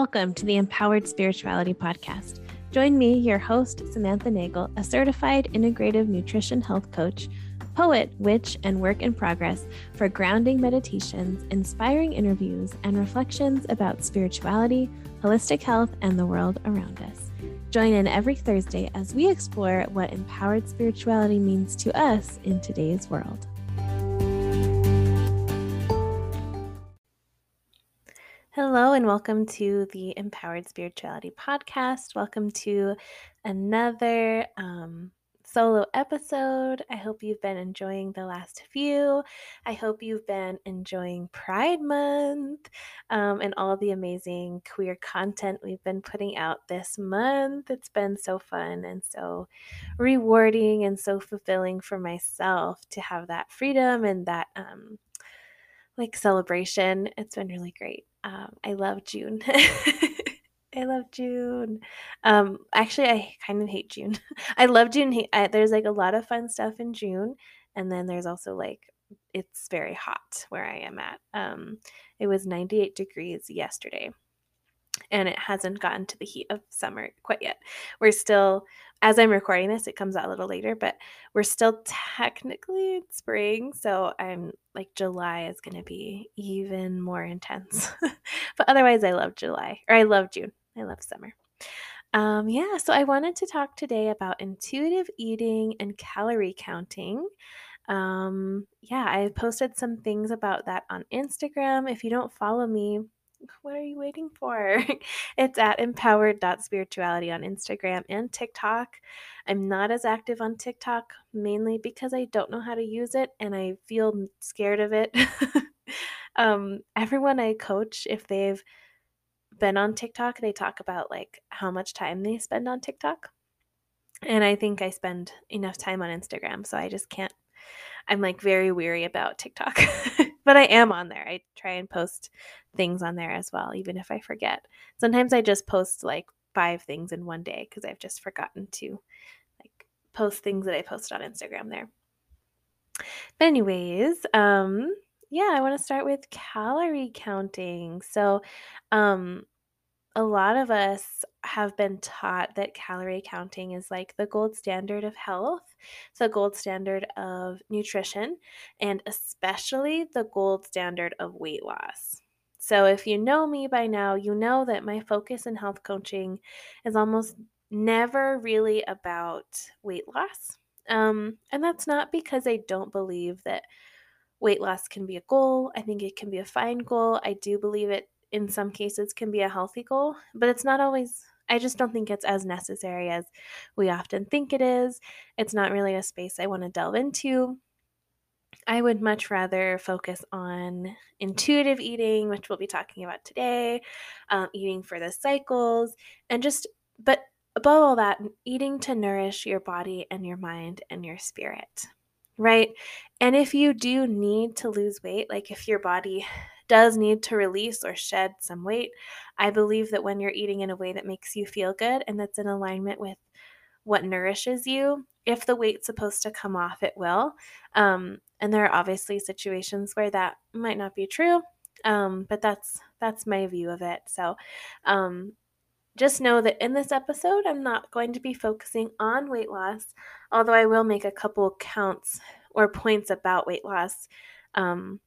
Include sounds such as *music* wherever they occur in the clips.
Welcome to the Empowered Spirituality Podcast. Join me, your host, Samantha Nagel, a certified integrative nutrition health coach, poet, witch, and work in progress for grounding meditations, inspiring interviews, and reflections about spirituality, holistic health, and the world around us. Join in every Thursday as we explore what empowered spirituality means to us in today's world. Hello, and welcome to the Empowered Spirituality Podcast. Welcome to another um, solo episode. I hope you've been enjoying the last few. I hope you've been enjoying Pride Month um, and all the amazing queer content we've been putting out this month. It's been so fun and so rewarding and so fulfilling for myself to have that freedom and that. Um, like celebration. It's been really great. Um, I love June. *laughs* I love June. Um, actually, I kind of hate June. *laughs* I love June. I, there's like a lot of fun stuff in June, and then there's also like it's very hot where I am at. Um, it was 98 degrees yesterday, and it hasn't gotten to the heat of summer quite yet. We're still, as I'm recording this, it comes out a little later, but we're still technically in spring. So I'm like, July is going to be even more intense. *laughs* but otherwise, I love July, or I love June. I love summer. Um, yeah, so I wanted to talk today about intuitive eating and calorie counting. Um, yeah, I posted some things about that on Instagram. If you don't follow me, what are you waiting for? *laughs* it's at empowered.spirituality on Instagram and TikTok. I'm not as active on TikTok mainly because I don't know how to use it and I feel scared of it. *laughs* um, everyone I coach, if they've been on TikTok, they talk about like how much time they spend on TikTok. And I think I spend enough time on Instagram, so I just can't I'm like very weary about TikTok, *laughs* but I am on there. I try and post things on there as well, even if I forget. Sometimes I just post like five things in one day because I've just forgotten to like post things that I post on Instagram there. But anyways, um, yeah, I want to start with calorie counting. So, um, a lot of us have been taught that calorie counting is like the gold standard of health, the gold standard of nutrition, and especially the gold standard of weight loss. So, if you know me by now, you know that my focus in health coaching is almost never really about weight loss. Um, and that's not because I don't believe that weight loss can be a goal. I think it can be a fine goal. I do believe it in some cases can be a healthy goal, but it's not always I just don't think it's as necessary as we often think it is. It's not really a space I want to delve into. I would much rather focus on intuitive eating, which we'll be talking about today, um, eating for the cycles, and just, but above all that, eating to nourish your body and your mind and your spirit, right? And if you do need to lose weight, like if your body does need to release or shed some weight, I believe that when you're eating in a way that makes you feel good and that's in alignment with what nourishes you, if the weight's supposed to come off, it will. Um, and there are obviously situations where that might not be true, um, but that's that's my view of it. So, um, just know that in this episode, I'm not going to be focusing on weight loss, although I will make a couple counts or points about weight loss um,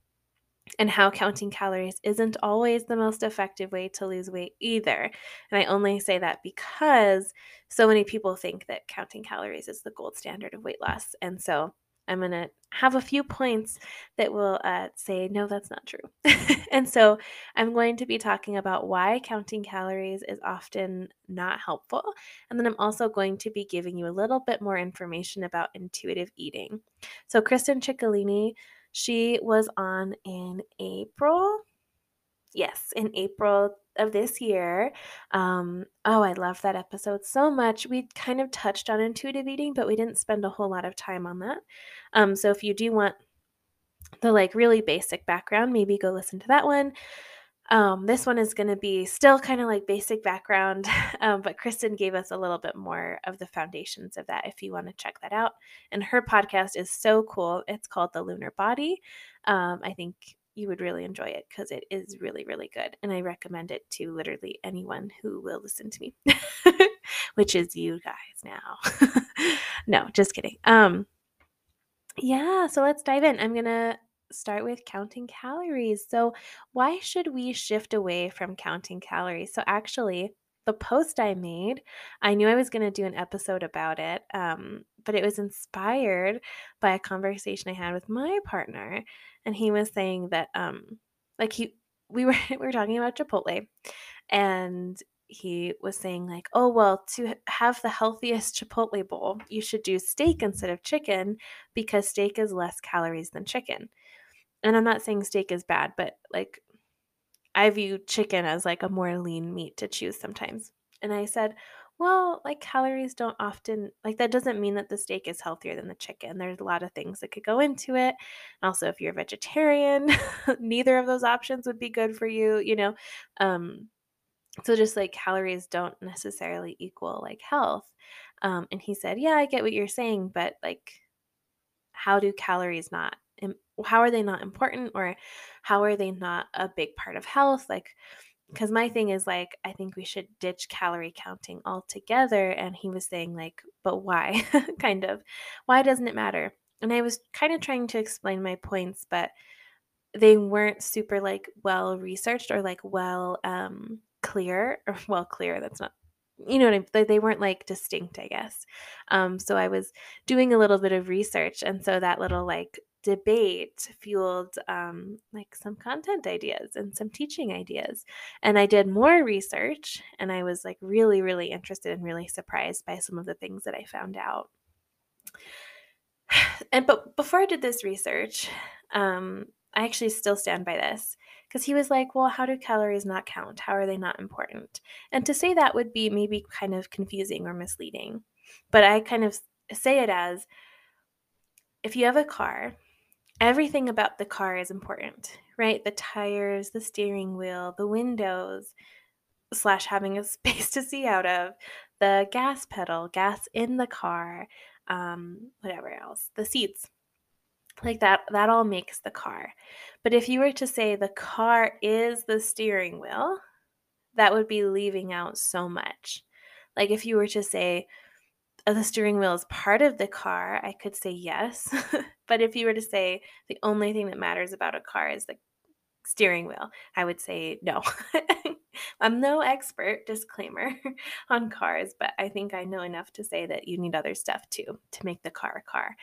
and how counting calories isn't always the most effective way to lose weight either. And I only say that because so many people think that counting calories is the gold standard of weight loss. And so I'm going to have a few points that will uh, say, no, that's not true. *laughs* and so I'm going to be talking about why counting calories is often not helpful. And then I'm also going to be giving you a little bit more information about intuitive eating. So, Kristen Ciccolini she was on in April. Yes, in April of this year. Um, oh, I love that episode so much. We kind of touched on intuitive eating, but we didn't spend a whole lot of time on that. Um, so if you do want the like really basic background, maybe go listen to that one. Um, this one is going to be still kind of like basic background, *laughs* um, but Kristen gave us a little bit more of the foundations of that if you want to check that out. And her podcast is so cool. It's called The Lunar Body. Um, I think you would really enjoy it because it is really, really good. And I recommend it to literally anyone who will listen to me, *laughs* which is you guys now. *laughs* no, just kidding. Um, yeah, so let's dive in. I'm going to start with counting calories. So, why should we shift away from counting calories? So, actually, the post I made, I knew I was going to do an episode about it, um, but it was inspired by a conversation I had with my partner, and he was saying that, um, like he, we were *laughs* we were talking about Chipotle, and he was saying like, oh well, to have the healthiest Chipotle bowl, you should do steak instead of chicken because steak is less calories than chicken. And I'm not saying steak is bad, but like I view chicken as like a more lean meat to choose sometimes. And I said, well, like calories don't often, like that doesn't mean that the steak is healthier than the chicken. There's a lot of things that could go into it. Also, if you're a vegetarian, *laughs* neither of those options would be good for you, you know? Um, so just like calories don't necessarily equal like health. Um, and he said, yeah, I get what you're saying, but like, how do calories not how are they not important or how are they not a big part of health like because my thing is like i think we should ditch calorie counting altogether and he was saying like but why *laughs* kind of why doesn't it matter and i was kind of trying to explain my points but they weren't super like well researched or like well um clear or *laughs* well clear that's not you know what I mean? They weren't like distinct, I guess. Um, so I was doing a little bit of research, and so that little like debate fueled um, like some content ideas and some teaching ideas. And I did more research and I was like really, really interested and really surprised by some of the things that I found out. *sighs* And but before I did this research, um, I actually still stand by this because he was like, Well, how do calories not count? How are they not important? And to say that would be maybe kind of confusing or misleading. But I kind of say it as if you have a car everything about the car is important, right? The tires, the steering wheel, the windows, slash having a *laughs* space to see out of, the gas pedal, gas in the car, um, whatever else, the seats. Like that, that all makes the car. But if you were to say the car is the steering wheel, that would be leaving out so much. Like if you were to say the steering wheel is part of the car, I could say yes. *laughs* but if you were to say the only thing that matters about a car is the steering wheel, I would say no. *laughs* I'm no expert, disclaimer, *laughs* on cars, but I think I know enough to say that you need other stuff too to make the car a car.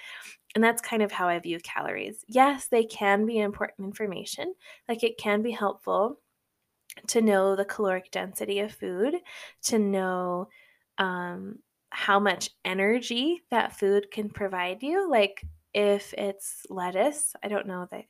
And that's kind of how I view calories. Yes, they can be important information, like it can be helpful to know the caloric density of food, to know um, how much energy that food can provide you. Like if it's lettuce, I don't know the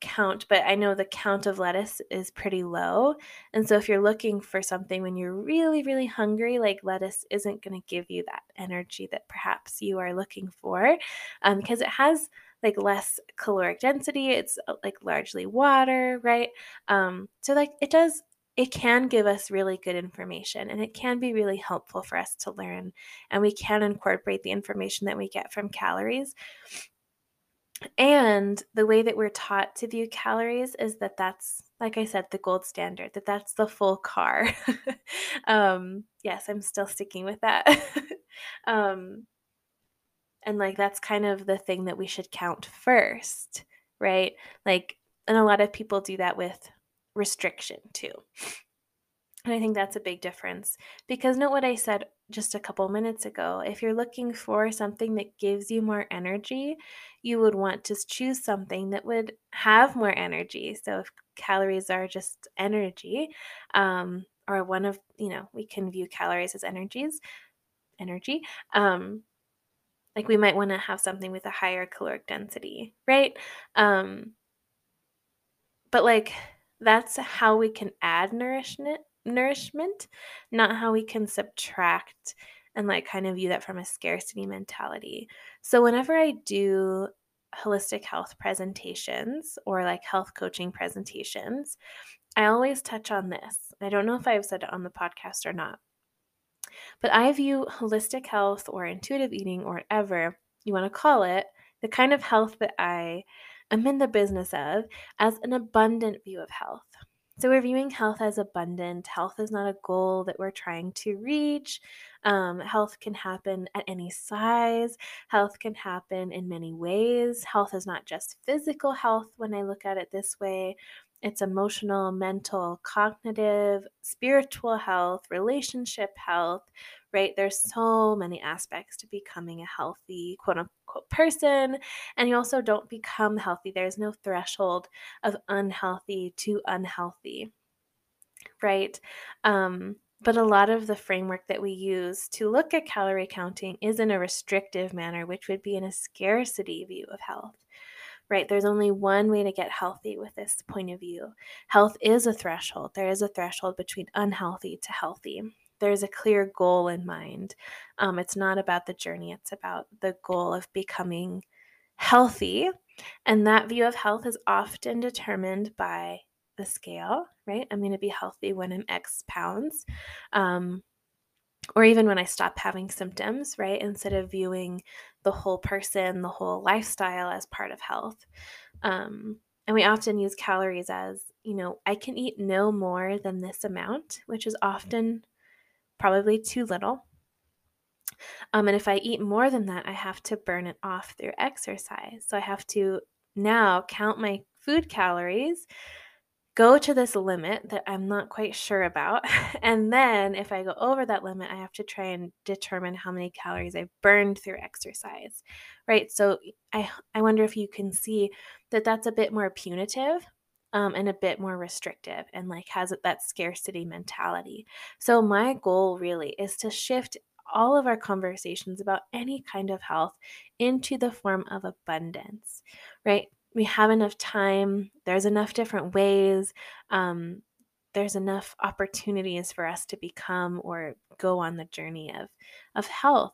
count, but I know the count of lettuce is pretty low. And so if you're looking for something when you're really, really hungry, like lettuce isn't going to give you that energy that perhaps you are looking for um, because it has like less caloric density. It's uh, like largely water, right? Um, so like it does it can give us really good information and it can be really helpful for us to learn. And we can incorporate the information that we get from calories. And the way that we're taught to view calories is that that's, like I said, the gold standard, that that's the full car. *laughs* um, yes, I'm still sticking with that. *laughs* um, and like that's kind of the thing that we should count first, right? Like, and a lot of people do that with restriction too. And I think that's a big difference because note what I said just a couple minutes ago. If you're looking for something that gives you more energy, you would want to choose something that would have more energy. So if calories are just energy, um, or one of, you know, we can view calories as energies, energy. Um, like we might want to have something with a higher caloric density, right? Um, but like that's how we can add nourishment nourishment not how we can subtract and like kind of view that from a scarcity mentality. So whenever i do holistic health presentations or like health coaching presentations i always touch on this. I don't know if i've said it on the podcast or not. But i view holistic health or intuitive eating or whatever you want to call it the kind of health that i am in the business of as an abundant view of health. So we're viewing health as abundant. Health is not a goal that we're trying to reach. Um, health can happen at any size. Health can happen in many ways. Health is not just physical health when I look at it this way. It's emotional, mental, cognitive, spiritual health, relationship health, right? There's so many aspects to becoming a healthy, quote unquote, person. And you also don't become healthy. There's no threshold of unhealthy to unhealthy, right? Um, but a lot of the framework that we use to look at calorie counting is in a restrictive manner, which would be in a scarcity view of health right? There's only one way to get healthy with this point of view. Health is a threshold. There is a threshold between unhealthy to healthy there's a clear goal in mind. Um, it's not about the journey, it's about the goal of becoming healthy. And that view of health is often determined by the scale, right? I'm going to be healthy when I'm X pounds. Um, or even when I stop having symptoms, right? Instead of viewing the whole person, the whole lifestyle as part of health. Um, and we often use calories as, you know, I can eat no more than this amount, which is often probably too little. Um, and if I eat more than that, I have to burn it off through exercise. So I have to now count my food calories, go to this limit that I'm not quite sure about. *laughs* And then if I go over that limit, I have to try and determine how many calories I've burned through exercise, right? So I, I wonder if you can see that that's a bit more punitive um, and a bit more restrictive and like has that scarcity mentality. So, my goal really is to shift all of our conversations about any kind of health into the form of abundance, right? We have enough time, there's enough different ways. Um, there's enough opportunities for us to become or go on the journey of of health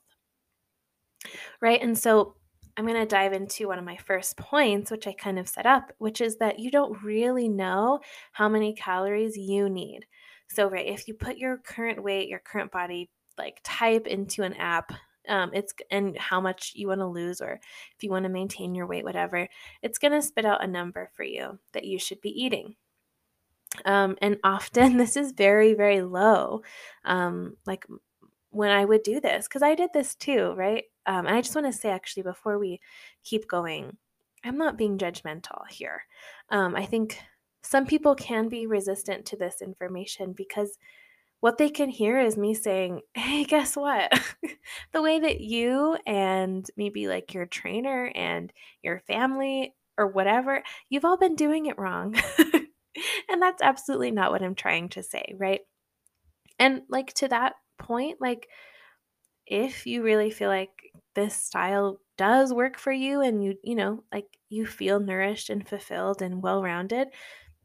right and so I'm going to dive into one of my first points, which I kind of set up, which is that you don't really know how many calories you need. So, right, if you put your current weight, your current body like type into an app, um, it's and how much you want to lose, or if you want to maintain your weight, whatever, it's going to spit out a number for you that you should be eating. Um, and often *laughs* this is very, very low. Um, like when I would do this, because I did this too, right? Um, and I just want to say, actually, before we keep going, I'm not being judgmental here. Um, I think some people can be resistant to this information because what they can hear is me saying, Hey, guess what? *laughs* the way that you and maybe like your trainer and your family or whatever, you've all been doing it wrong. *laughs* and that's absolutely not what I'm trying to say, right? And like to that point, like if you really feel like this style does work for you and you you know like you feel nourished and fulfilled and well-rounded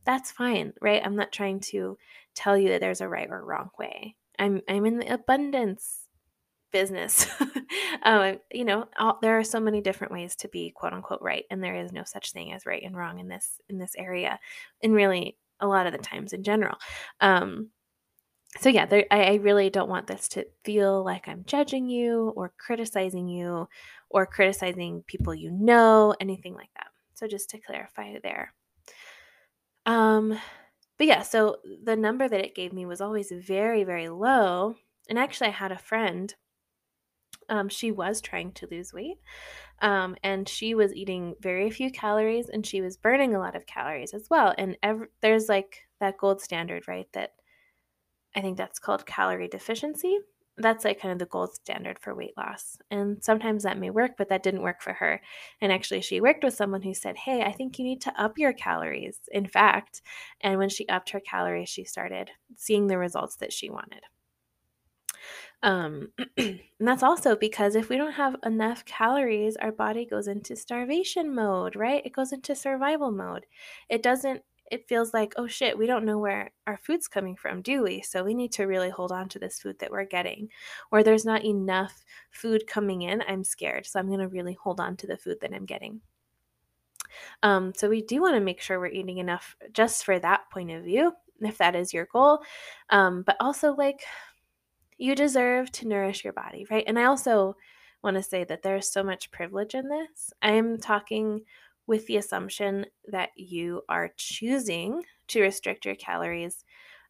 that's fine right? I'm not trying to tell you that there's a right or wrong way. I'm i'm in the abundance business. Um, *laughs* you know all, there are so many different ways to be quote unquote right and there is no such thing as right and wrong in this in this area and really a lot of the times in general. Um, so yeah there, I, I really don't want this to feel like i'm judging you or criticizing you or criticizing people you know anything like that. So just to clarify there um but yeah so the number that it gave me was always very very low and actually i had a friend um, she was trying to lose weight um, and she was eating very few calories and she was burning a lot of calories as well and there's like that gold standard right that I think that's called calorie deficiency. That's like kind of the gold standard for weight loss. And sometimes that may work, but that didn't work for her. And actually, she worked with someone who said, Hey, I think you need to up your calories. In fact, and when she upped her calories, she started seeing the results that she wanted. Um, *clears throat* and that's also because if we don't have enough calories, our body goes into starvation mode, right? It goes into survival mode. It doesn't it feels like, oh shit, we don't know where our food's coming from, do we? So we need to really hold on to this food that we're getting. Or there's not enough food coming in, I'm scared. So I'm going to really hold on to the food that I'm getting. Um, so we do want to make sure we're eating enough just for that point of view, if that is your goal. Um, but also, like, you deserve to nourish your body, right? And I also want to say that there's so much privilege in this. I'm talking with the assumption that you are choosing to restrict your calories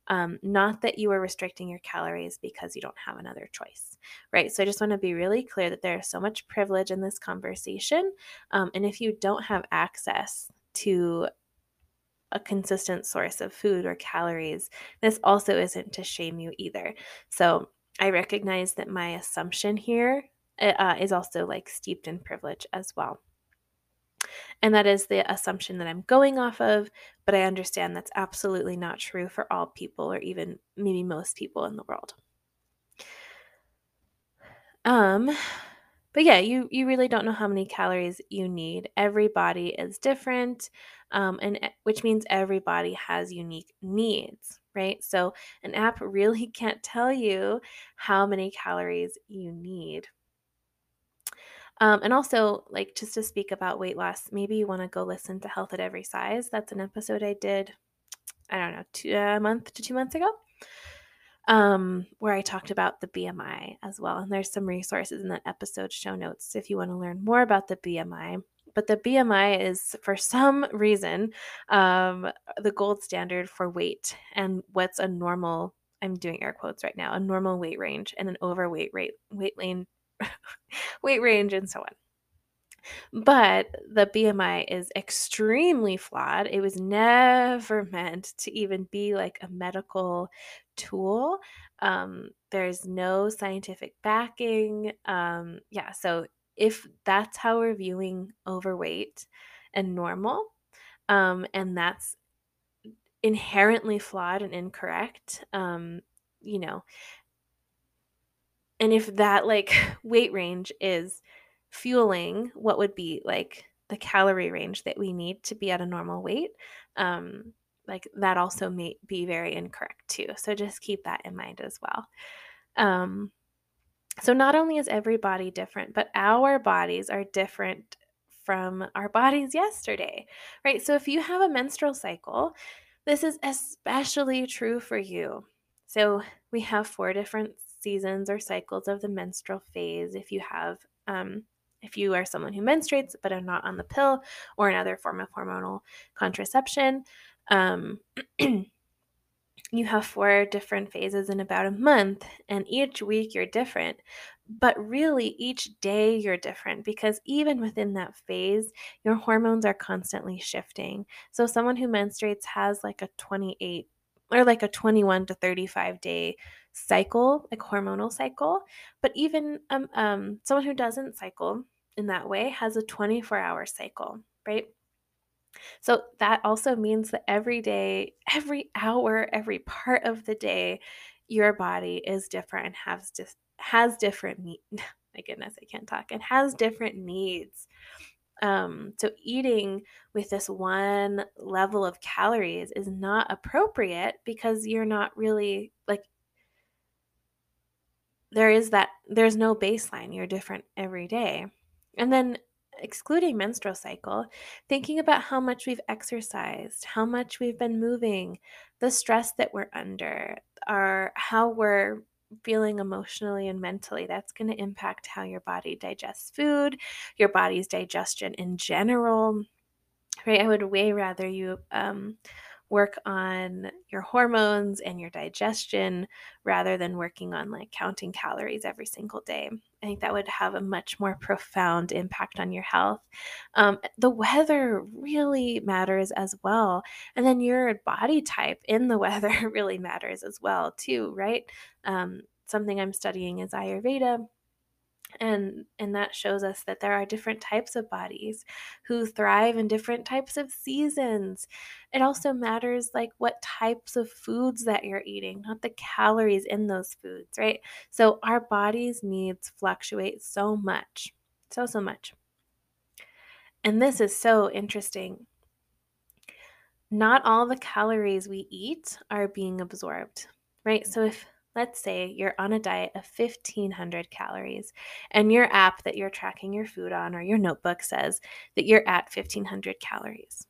um, not that you are restricting your calories because you don't have another choice, right? So I just want to be really clear that there is so much privilege in this conversation. Um, and if you don't have access to a consistent source of food or calories, this also isn't to shame you either. So I recognize that my assumption here uh, is also like steeped in privilege as well. And that is the assumption that I'm going off of, but I understand that's absolutely not true for all people or even maybe most people in the world. Um but yeah, you you really don't know how many calories you need. Every body is different, um, and which means everybody has unique needs, right? So an app *laughs* really can't tell you how many calories you need. Um, and also, like, just to speak about weight loss, maybe you want to go listen to Health at Every Size. That's an episode I did, I don't know, two, a month to two months ago, um, where I talked about the BMI as well. And there's some resources in that episode show notes if you want to learn more about the BMI. But the BMI is, for some *laughs* reason, um, the gold standard for weight and what's a normal. I'm doing air quotes right now. A normal weight range and an overweight rate weight lane *laughs* weight range, and so on. But the BMI is extremely flawed. It was never meant to even be like a medical tool. Um, there's no scientific backing. Um, yeah, so if that's how we're viewing overweight and normal, um, and that's inherently flawed and incorrect, um, you know, and if that like *laughs* weight range is fueling what would be like the calorie range that we need to be at a normal weight um like that also may be very incorrect too. So just keep that in mind as well. Um so not only is every body different but our bodies are different from our bodies yesterday right? So if you have a menstrual cycle this is especially true for you. So we have four different seasons or cycles of the menstrual phase if you have um, if you are someone who menstruates but are not on the pill or another form of hormonal contraception um, *clears throat* you have four different phases in about a month and each week you're different but really each day you're different because even within that phase your hormones are constantly shifting. So someone who menstruates has like a 28 or like a 21 to 35 day cycle, like hormonal cycle. But even um, um, someone who doesn't cycle in that way has a 24 hour cycle, right? So that also means that every day, every hour, every part of the day, your body is different and has just has different needs. *laughs* My goodness, I can't talk. It has different needs. Um, so eating with this one level of calories is not appropriate because you're not really like there is that there's no baseline you're different every day. And then excluding menstrual cycle thinking about how much we've exercised how much we've been moving the stress that we're under our how we're feeling emotionally and mentally that's going to impact how your body digests food your body's digestion in general right? I would way rather you um, work on your hormones and your digestion rather than working on like counting calories every single day. I think that would have a much more profound impact on your health. Um, the weather really matters as well. And then your body type in the *laughs* weather really matters as well, too, right? Um, something I'm studying is Ayurveda and and that shows us that there are different types of bodies who thrive in different types of seasons. It also matters like what types of foods that you're eating not the calories in those foods right? So our bodies needs fluctuate so much so so much. And this is so interesting. Not all the calories we eat are being absorbed right? So if let's say you're on a diet of 1500 calories and your app that you're tracking your food on or your notebook says that you're at 1500 calories.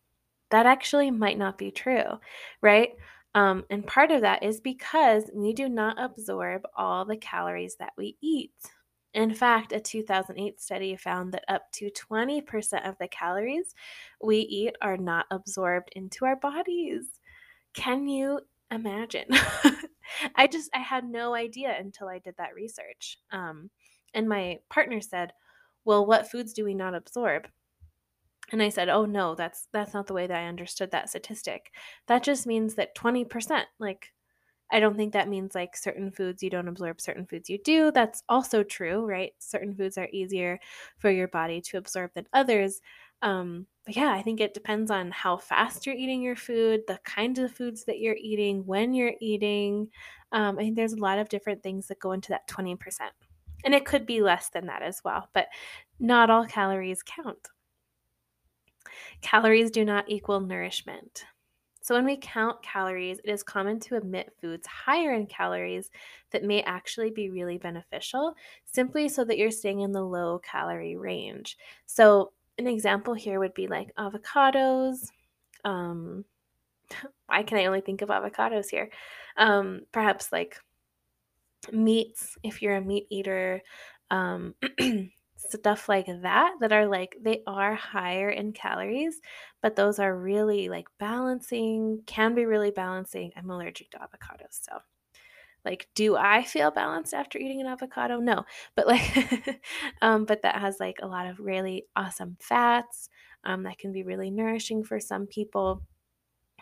That actually might not be true, right? Um, and part of that is because we do not absorb all the calories that we eat. In fact, a 2008 study found that up to 20% of the calories we eat are not absorbed into our bodies. Can you imagine? *laughs* I just I had no idea until I did that research. Um, and my partner said, "Well, what foods do we not absorb?" And I said, "Oh no, that's that's not the way that I understood that statistic. That just means that 20%, like I don't think that means like certain foods you don't absorb, certain foods you do. That's also true, right? Certain foods are easier for your body to absorb than others. Um, but yeah, I think it depends on how fast you're eating your food, the kinds of foods that you're eating, when you're eating. Um, I think there's a lot of different things that go into that 20%. And it could be less than that as well, but not all calories count. Calories do not equal nourishment. So, when we count calories, it is common to omit foods higher in calories that may actually be really beneficial, simply so that you're staying in the low calorie range. So, an example here would be like avocados. Um, *laughs* why can I only think of avocados here? Um, perhaps like meats, if you're a meat eater. Um, *clears throat* stuff like that that are like they are higher in calories but those are really like balancing can be really balancing i'm allergic to avocados so like do i feel balanced after eating an avocado no but like *laughs* um but that has like a lot of really awesome fats um that can be really nourishing for some people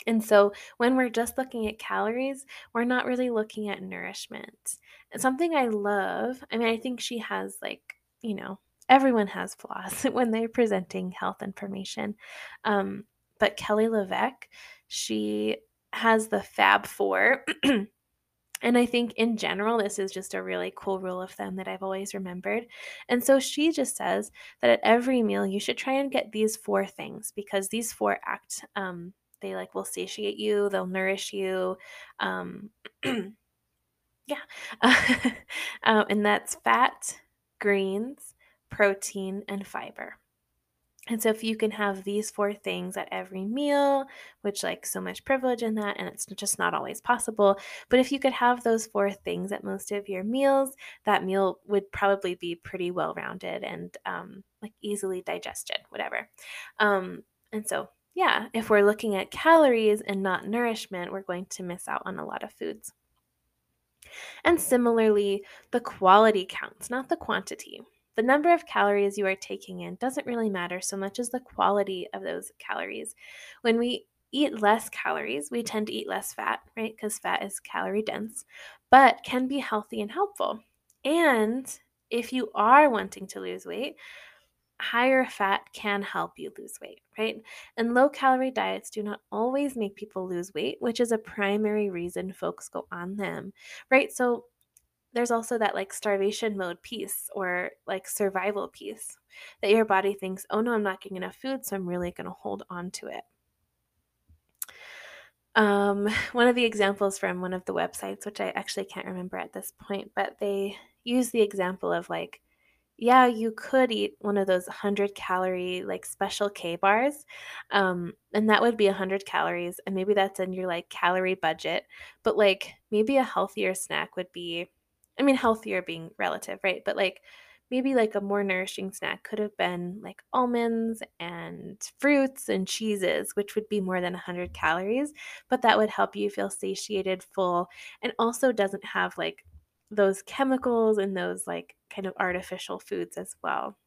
and so when we're just looking at calories, we're not really looking at nourishment. And something I love, I mean, I think she has like, you know, everyone has flaws *laughs* when they're presenting health information. Um, but Kelly LeVeque, she has the Fab Four. *clears throat* And I think in general, this is just a really cool rule of thumb that I've always remembered. And so she just says that at every meal, you should try and get these four things because these four act, um, they like will satiate you, they'll nourish you. Um, *clears throat* yeah. um, *laughs* and that's fat, greens, protein, and fiber. And so if you can have these four things at every meal, which like so much privilege in that, and it's just not always possible, but if you could have those four things at most of your meals, that meal would probably be pretty well rounded and um, like easily digested, whatever. Um, and so yeah, if we're looking at calories and not nourishment, we're going to miss out on a lot of foods. And similarly, the quality counts, not the quantity. The number of calories you are taking in doesn't really matter so much as the quality of those calories. When we eat less calories, we tend to eat less fat, right? Because fat is calorie dense, but can be healthy and helpful. And if you are wanting to lose weight, higher fat can help you lose weight, right? And low calorie diets do not always make people lose weight, which is a primary reason folks go on them, right? So there's also that like starvation mode piece or like survival piece that your body thinks, oh no, I'm not getting enough food, so I'm really going to hold on to it. Um, *laughs* one of the examples from one of the websites, which I actually can't remember at this point, but they use the example of like, yeah, you could eat one of those 100 calorie like Special K bars, um, and that would be 100 calories, and maybe that's in your like calorie budget. But like maybe a healthier snack would be I mean, healthier being relative, right? But like maybe like a more nourishing snack could have been like almonds and fruits and cheeses, which would be more than 100 calories, but that would help you feel satiated, full, and also doesn't have like those chemicals and those like kind of artificial foods as well.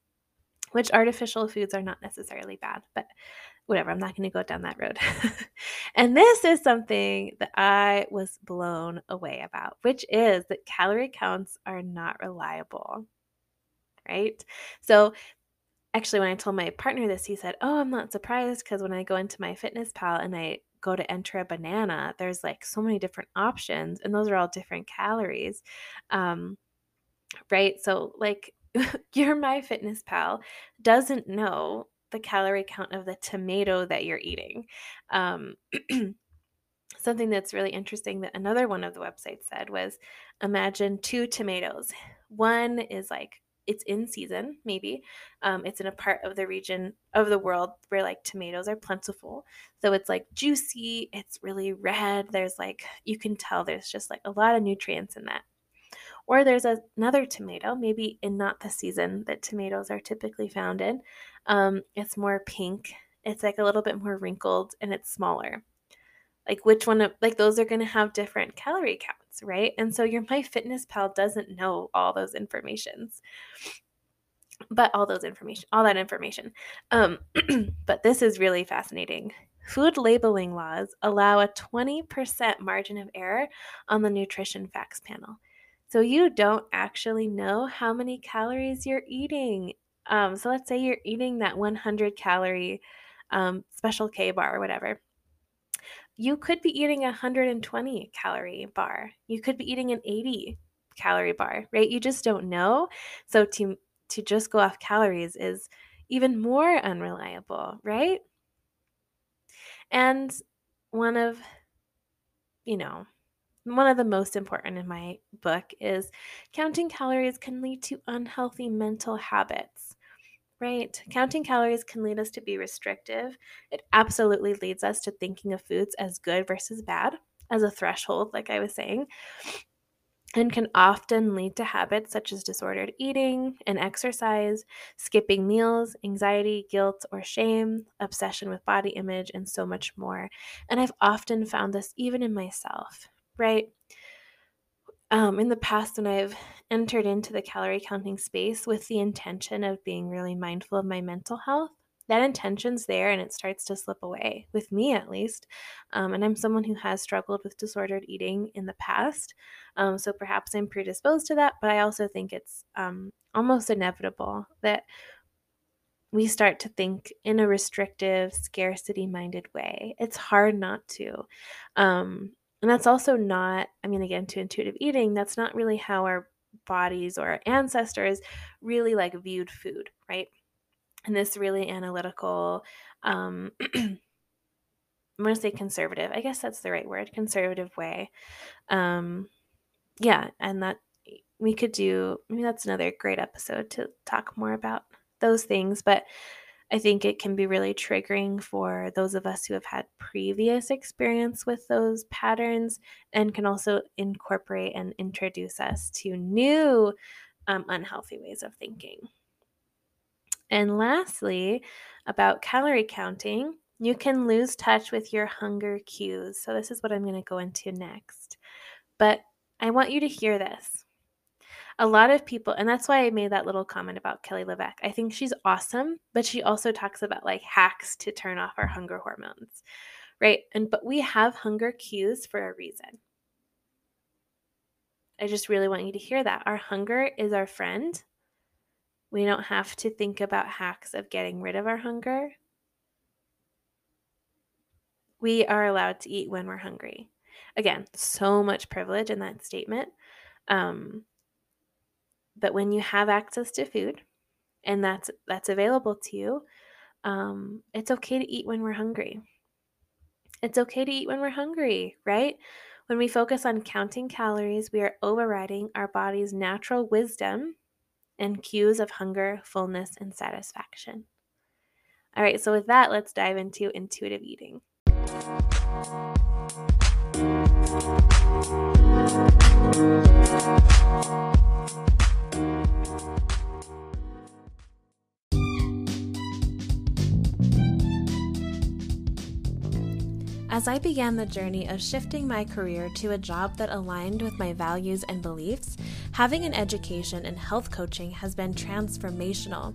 Which artificial foods are not necessarily bad, but whatever, I'm not going to go down that road. *laughs* and this is something that I was blown away about, which is that calorie counts are not reliable. Right? So, actually, when I told my partner this, he said, Oh, I'm not surprised because when I go into MyFitnessPal and I go to enter a banana, there's like so many different options, and those are all different calories. Um, right? So, like, *laughs* your MyFitnessPal doesn't know the calorie count of the tomato that you're eating. Um, *clears throat* something that's really interesting that another one of the websites said was imagine two tomatoes. One is like it's in season, maybe. Um, it's in a part of the region of the world where like tomatoes are plentiful. So it's like juicy, it's really red. There's like, you can tell there's just like a lot of nutrients in that. Or there's another tomato, maybe in not the season that tomatoes are typically found in. Um, it's more pink. It's like a little bit more wrinkled and it's smaller. Like which one of like those are going to have different calorie counts, right? And so your *laughs* MyFitnessPal doesn't know all those informations but all those information all that information um, *clears throat* but this is really fascinating food labeling laws allow a 20% margin of error on the nutrition facts panel so you don't actually know how many calories you're eating. Um, so let's say you're eating that 100 calorie um, Special K bar or whatever. You could be eating a 120 calorie bar. You could be eating an 80 calorie bar right? You just don't know. So to to just go off calories is even more unreliable, right? And one of, you know, one of the most important in my book is counting calories can lead to unhealthy mental habits, right? Counting calories can lead us to be restrictive. It absolutely leads us to thinking of foods as good versus bad, as a threshold, like I was saying and can often lead to habits such as disordered eating and exercise, skipping meals, anxiety, guilt, or shame, obsession with body image, and so much more. And I've often found this even in myself, right? Um, in the past, when I've entered into the calorie counting space with the intention of being really mindful of my mental health, that intention's there and it starts to slip away, with me at least. Um, and I'm someone who has struggled with disordered eating in the past. Um, so perhaps I'm predisposed to that, but I also think it's um, almost inevitable that we start to think in a restrictive, scarcity minded way. It's hard not to. Um, and that's also not, I mean, again, to intuitive eating, that's not really how our bodies or our ancestors really like viewed food, right? in this really analytical um, *clears throat* i'm going to say conservative i guess that's the right word conservative way um, yeah and that we could do I mean that's another great episode to talk more about those things but i think it can be really triggering for those of us who have had previous experience with those patterns and can also incorporate and introduce us to new um, unhealthy ways of thinking and lastly, about calorie counting, you can lose touch with your hunger cues. So, this is what I'm going to go into next. But I want you to hear this. A lot of people, and that's why I made that little comment about Kelly LeVeque. I think she's awesome, but she also talks about like hacks to turn off our hunger hormones, right? And but we have hunger cues for a reason. I just really want you to hear that. Our hunger is our friend we don't have to think about hacks of getting rid of our hunger. We are allowed to eat when we're hungry. Again, so much privilege in that statement. Um, but when you have access to food and that's that's available to you, um, it's okay to eat when we're hungry. It's okay to eat when we're hungry, right? When we focus on counting calories, we are overriding our body's natural wisdom and cues of hunger, fullness, and satisfaction. All right, so with that, let's dive into intuitive eating. As I began the journey of shifting my career to a job that aligned with my values and beliefs, having an education in health coaching has been transformational.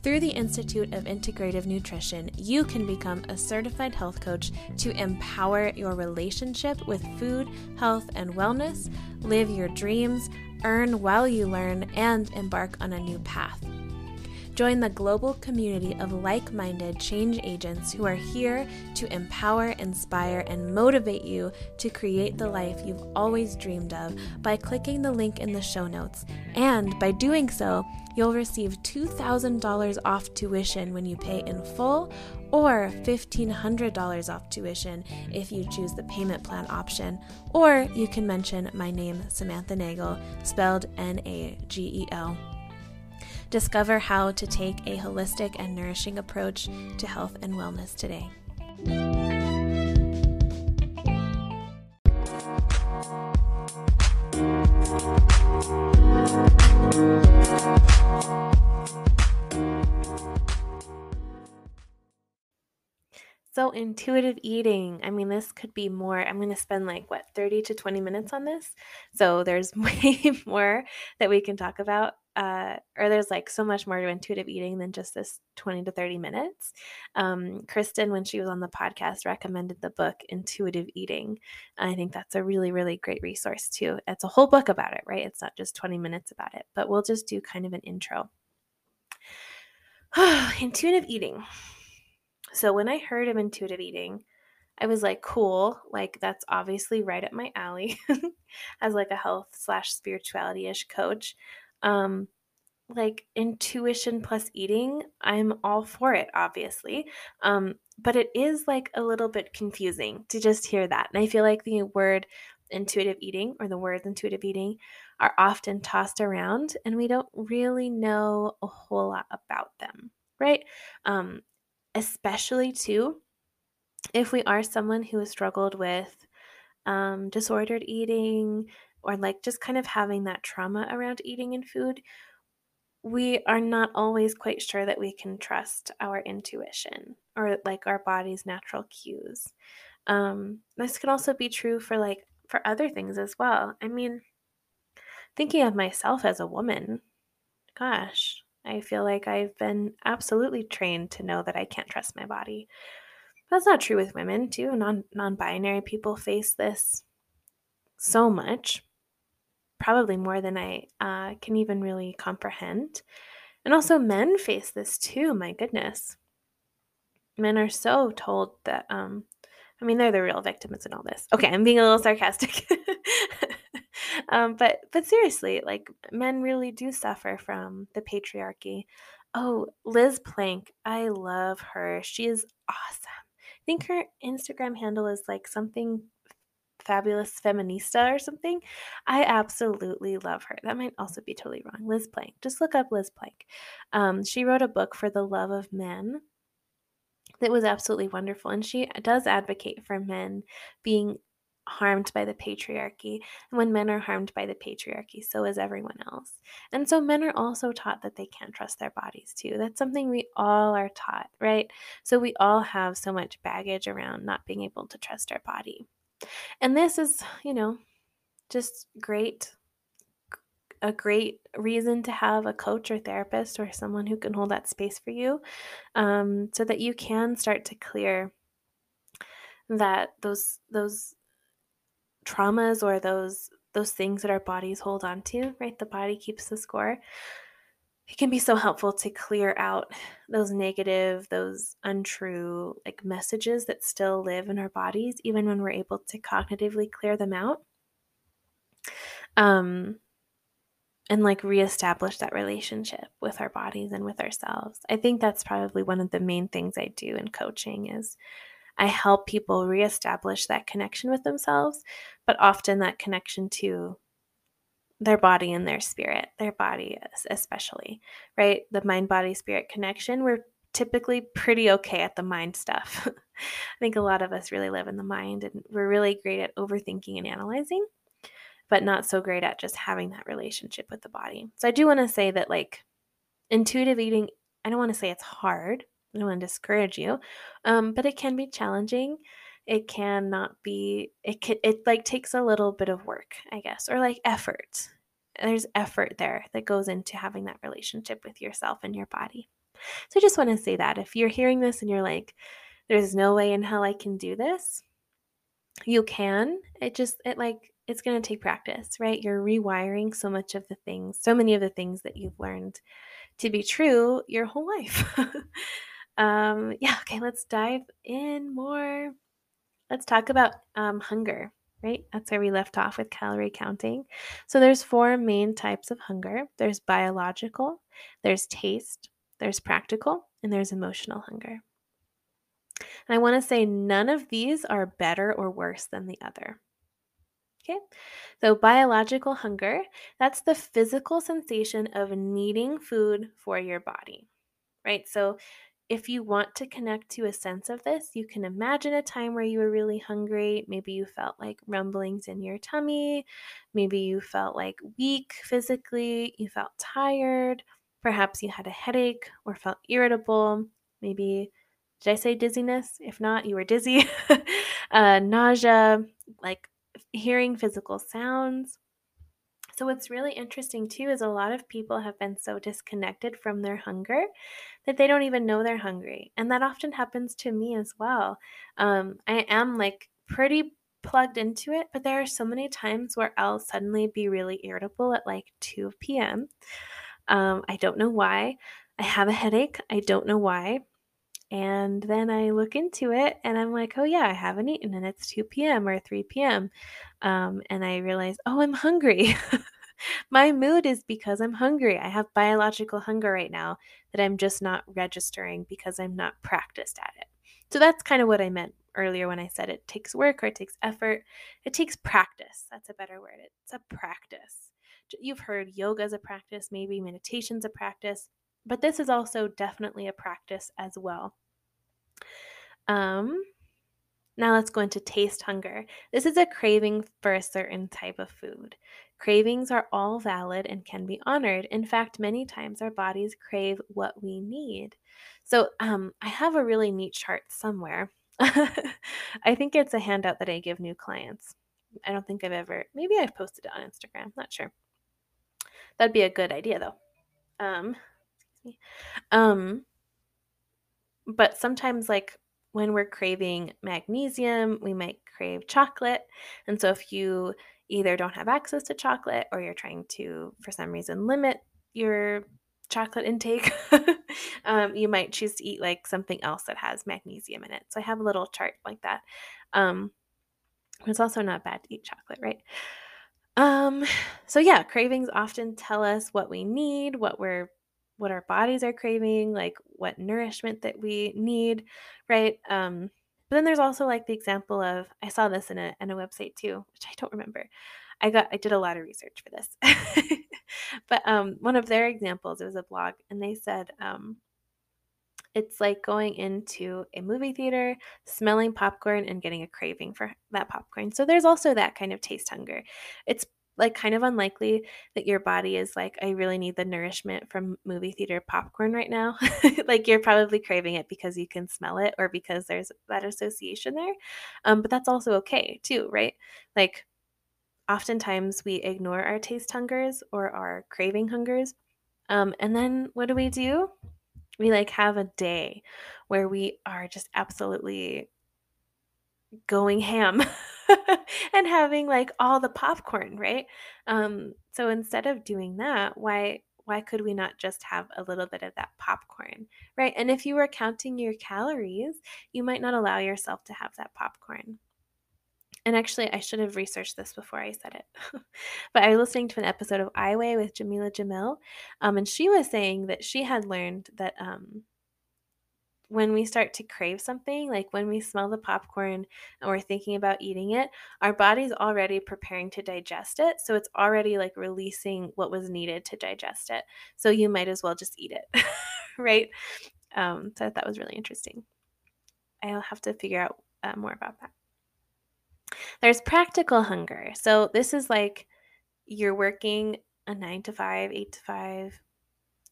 Through the Institute of Integrative Nutrition, you can become a certified health coach to empower your relationship with food, health, and wellness, live your dreams, earn while you learn, and embark on a new path. Join the global community of like minded change agents who are here to empower, inspire, and motivate you to create the life you've always dreamed of by clicking the link in the show notes. And by doing so, you'll receive $2,000 off tuition when you pay in full or $1,500 off tuition if you choose the payment plan option. Or you can mention my name, Samantha Nagel, spelled N A G E L. Discover how to take a holistic and nourishing approach to health and wellness today. Intuitive eating. I mean, this could be more. I'm going to spend like what, 30 to 20 minutes on this. So, there's *laughs* way more that we can talk about. Uh, or there's like so much more to intuitive eating than just this 20 to 30 minutes. Um, Kristen, when she was on the podcast, recommended the book Intuitive Eating. I think that's a really, really great resource too. It's a whole book about it, right? It's not just 20 minutes about it, but we'll just do kind of an intro. *sighs* intuitive eating. So when I heard of intuitive eating, I was like, cool, like that's obviously right up my alley *laughs* as like a health slash spirituality ish coach. Um, like intuition plus eating, I'm all for it, obviously. Um, but it is like a little bit confusing to just hear that. And I feel like the word intuitive eating or the words intuitive eating are often tossed around and we don't really know a whole lot about them, right? Um, especially too if we are someone who has struggled with um, disordered eating or like just kind of having that trauma around eating and food, we are not always quite sure that we can trust our intuition or like our body's natural cues. Um, this can also be true for like for other things as well. I mean, thinking of myself as a woman, gosh, I feel like I've been absolutely trained to know that I can't trust my body. That's not true with women, too. Non non binary people face this so much, probably more than I uh, can even really comprehend. And also, men face this too, my goodness. Men are so told that, um, I mean, they're the real victims in all this. Okay, I'm being a little sarcastic. *laughs* um, but but seriously, like men really do suffer from the patriarchy. Oh, Liz Plank, I love her. She is awesome. I think her Instagram handle is like something fabulous feminista or something. I absolutely love her. That might also be totally wrong. Liz Plank. Just look up Liz Plank. Um, she wrote a book for the love of men that was absolutely wonderful. And she does advocate for men being harmed by the patriarchy. And when men are harmed by the patriarchy, so is everyone else. And so men are also taught that they can't trust their bodies too. That's something we all are taught, right? So we all have so much baggage around not being able to trust our body. And this is, you know, just great a great reason to have a coach or therapist or someone who can hold that space for you um, so that you can start to clear that those those traumas or those those things that our bodies hold on to, right? The body keeps the score. It can be so helpful to clear out those negative, those untrue like messages that still live in our bodies, even when we're able to cognitively clear them out. Um, and like reestablish that relationship with our bodies and with ourselves. I think that's probably one of the main things I do in coaching is I help people reestablish that connection with themselves, but often that connection to their body and their spirit, their body especially, right? The mind body spirit connection, we're typically pretty okay at the mind stuff. *laughs* I think a lot of us really live in the mind and we're really great at overthinking and analyzing, but not so great at just having that relationship with the body. So I do want to say that like intuitive eating, I don't want to say it's hard I don't want to discourage you, um, but it can be challenging. It can not be. It can. It like takes a little bit of work, I guess, or like effort. There's effort there that goes into having that relationship with yourself and your body. So I just want to say that if you're hearing this and you're like, "There's no way in hell I can do this," you can. It just it like it's going to take practice, right? You're rewiring so much of the things, so many of the things that you've learned to be true your whole life. *laughs* Um, yeah, okay, let's dive in more. Let's talk about um, hunger, right? That's where we left off with calorie counting. So there's four main types of hunger there's biological, there's taste, there's practical, and there's emotional hunger. And I want to say none of these are better or worse than the other. Okay, so biological hunger, that's the physical sensation of needing food for your body, right? So if you want to connect to a sense of this, you can imagine a time where you were really hungry. Maybe you felt like rumblings in your tummy. Maybe you felt like weak physically. You felt tired. Perhaps you had a headache or felt irritable. Maybe Did I say dizziness? If not, you were dizzy. *laughs* uh, nausea, like hearing physical sounds. So, what's really interesting too is a lot of people have been so disconnected from their hunger that they don't even know they're hungry. And that often happens to me as well. Um, I am like pretty plugged into it, but there are so many times where I'll suddenly be really irritable at like 2 p.m. Um, I don't know why. I have a headache. I don't know why. And then I look into it and I'm like, oh, yeah, I haven't eaten and it's 2 p.m. or 3 p.m. Um, and I realize, oh, I'm hungry. *laughs* My mood is because I'm hungry. I have biological hunger right now that I'm just not registering because I'm not practiced at it. So that's kind of what I meant earlier when I said it takes work or it takes effort. It takes practice. That's a better word. It's a practice. You've heard yoga as a practice, maybe meditation's a practice, but this is also definitely a practice as well. Um, now let's go into taste hunger. This is a craving for a certain type of food. Cravings are all valid and can be honored. In fact, many times our bodies crave what we need. So, um, I have a really neat chart somewhere. *laughs* I think it's a handout that I give new clients. I don't think I've ever, maybe I've posted it on Instagram, not sure. That'd be a good idea though. Um, um, but sometimes, like when we're craving magnesium, we might crave chocolate. And so, if you either don't have access to chocolate or you're trying to, for some reason, limit your chocolate intake, *laughs* um, you might choose to eat like something else that has magnesium in it. So I have a little chart like that. Um, it's also not bad to eat chocolate, right? Um, *sighs* so yeah, cravings often tell us what we need, what we're what our bodies are craving, like what nourishment that we need, right? Um, but then there's also like the example of I saw this in a in a website too, which I don't remember. I got I did a lot of research for this. *laughs* but um one of their examples, it was a blog, and they said um it's like going into a movie theater, smelling popcorn and getting a craving for that popcorn. So there's also that kind of taste hunger. It's like kind of unlikely that your body is like i really need the nourishment from movie theater popcorn right now. *laughs* Like you're probably craving it because you can smell it or because there's that association there um, but that's also okay too right? Like oftentimes we ignore our taste hungers or our craving hungers um, and then what do we do? We like have a day where we are just absolutely going ham *laughs* *laughs* and having like all the popcorn, right? Um, so instead of doing that, why why could we not just have a little bit of that popcorn, right? And if you were counting your calories, you might not allow yourself to have that popcorn. And actually, I should have researched this before I said it. *laughs* but I was listening to an episode of I Weigh with Jameela Jamil, um, and she was saying that she had learned that um, when we start to crave something, like when we smell the popcorn and we're thinking about eating it, our body's already preparing to digest it. So it's already like releasing what was needed to digest it. So you might as well just eat it, *laughs* right? Um, so that was really interesting. I'll have to figure out uh, more about that. There's practical hunger. So this is like you're working a nine to five, eight to five,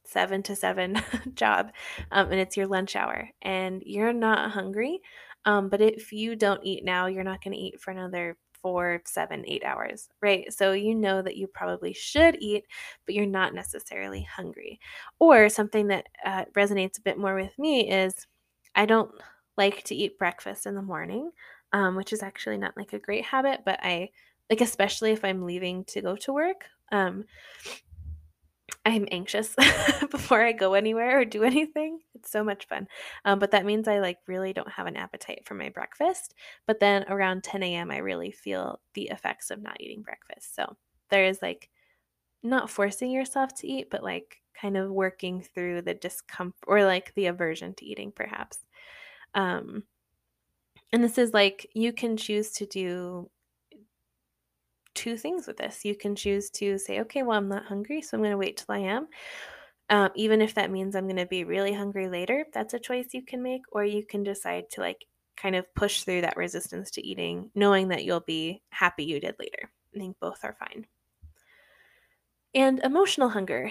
seven to seven *laughs* job um, and it's your lunch hour and you're not hungry um, but if you don't eat now you're not going to eat for another four seven eight hours right? So you know that you probably should eat but you're not necessarily hungry. Or something that uh, resonates a bit more with me is i don't like to eat breakfast in the morning um, which is actually not like a great habit but i like especially if i'm leaving to go to work um, I'm anxious *laughs* before I go anywhere or do anything. It's so much fun. Um, but that means I like really don't have an appetite for my breakfast. But then around 10 a.m., I really feel the effects of not eating breakfast. So there is like not forcing yourself to eat, but like kind of working through the discomfort or like the aversion to eating, perhaps. Um, and this is like you can choose to do two things with this. You can choose to say, okay, well, I'm not hungry, so I'm going to wait till I am. Um, even if that means I'm going to be really hungry later, that's a choice you can make. Or you can decide to like kind of push through that resistance to eating, knowing that you'll be happy you did later. I think both are fine. And emotional hunger.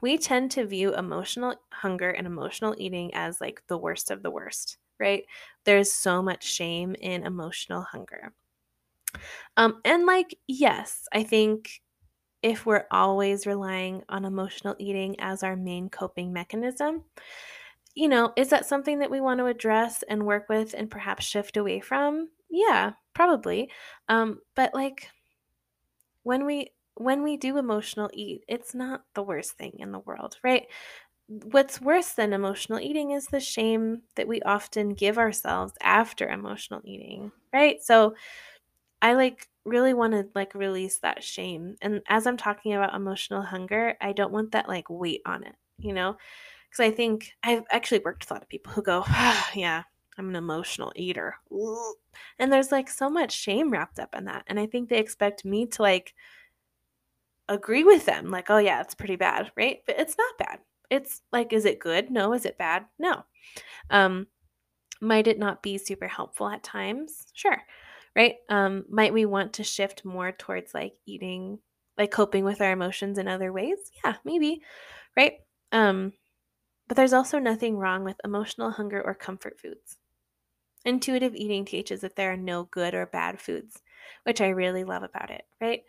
We tend to view emotional hunger and emotional eating as like the worst of the worst, right? There's so much shame in emotional hunger. Um, and like, yes, I think if we're always relying on emotional eating as our main coping mechanism, you know, is that something that we want to address and work with and perhaps shift away from? Yeah, probably. Um, but like when we when we do emotional eat, it's not the worst thing in the world, right? What's worse than emotional eating is the shame that we often give ourselves after emotional eating, right? So I like really want to like release that shame. And as I'm talking about emotional hunger, I don't want that like weight on it, you know? Because I think I've actually worked with a lot of people who go, ah, *sighs* yeah, I'm an emotional eater. And there's like so much shame wrapped up in that. And I think they expect me to like agree with them, like, oh, yeah, it's pretty bad, right? But it's not bad. It's like, is it good? No. Is it bad? No. Um, might it not be super helpful at times? Sure. Right. Um, might we want to shift more towards like eating, like coping with our emotions in other ways? Yeah, maybe. Right. Um, but there's also nothing wrong with emotional hunger or comfort foods. Intuitive eating teaches that there are no good or bad foods, which I really love about it, right?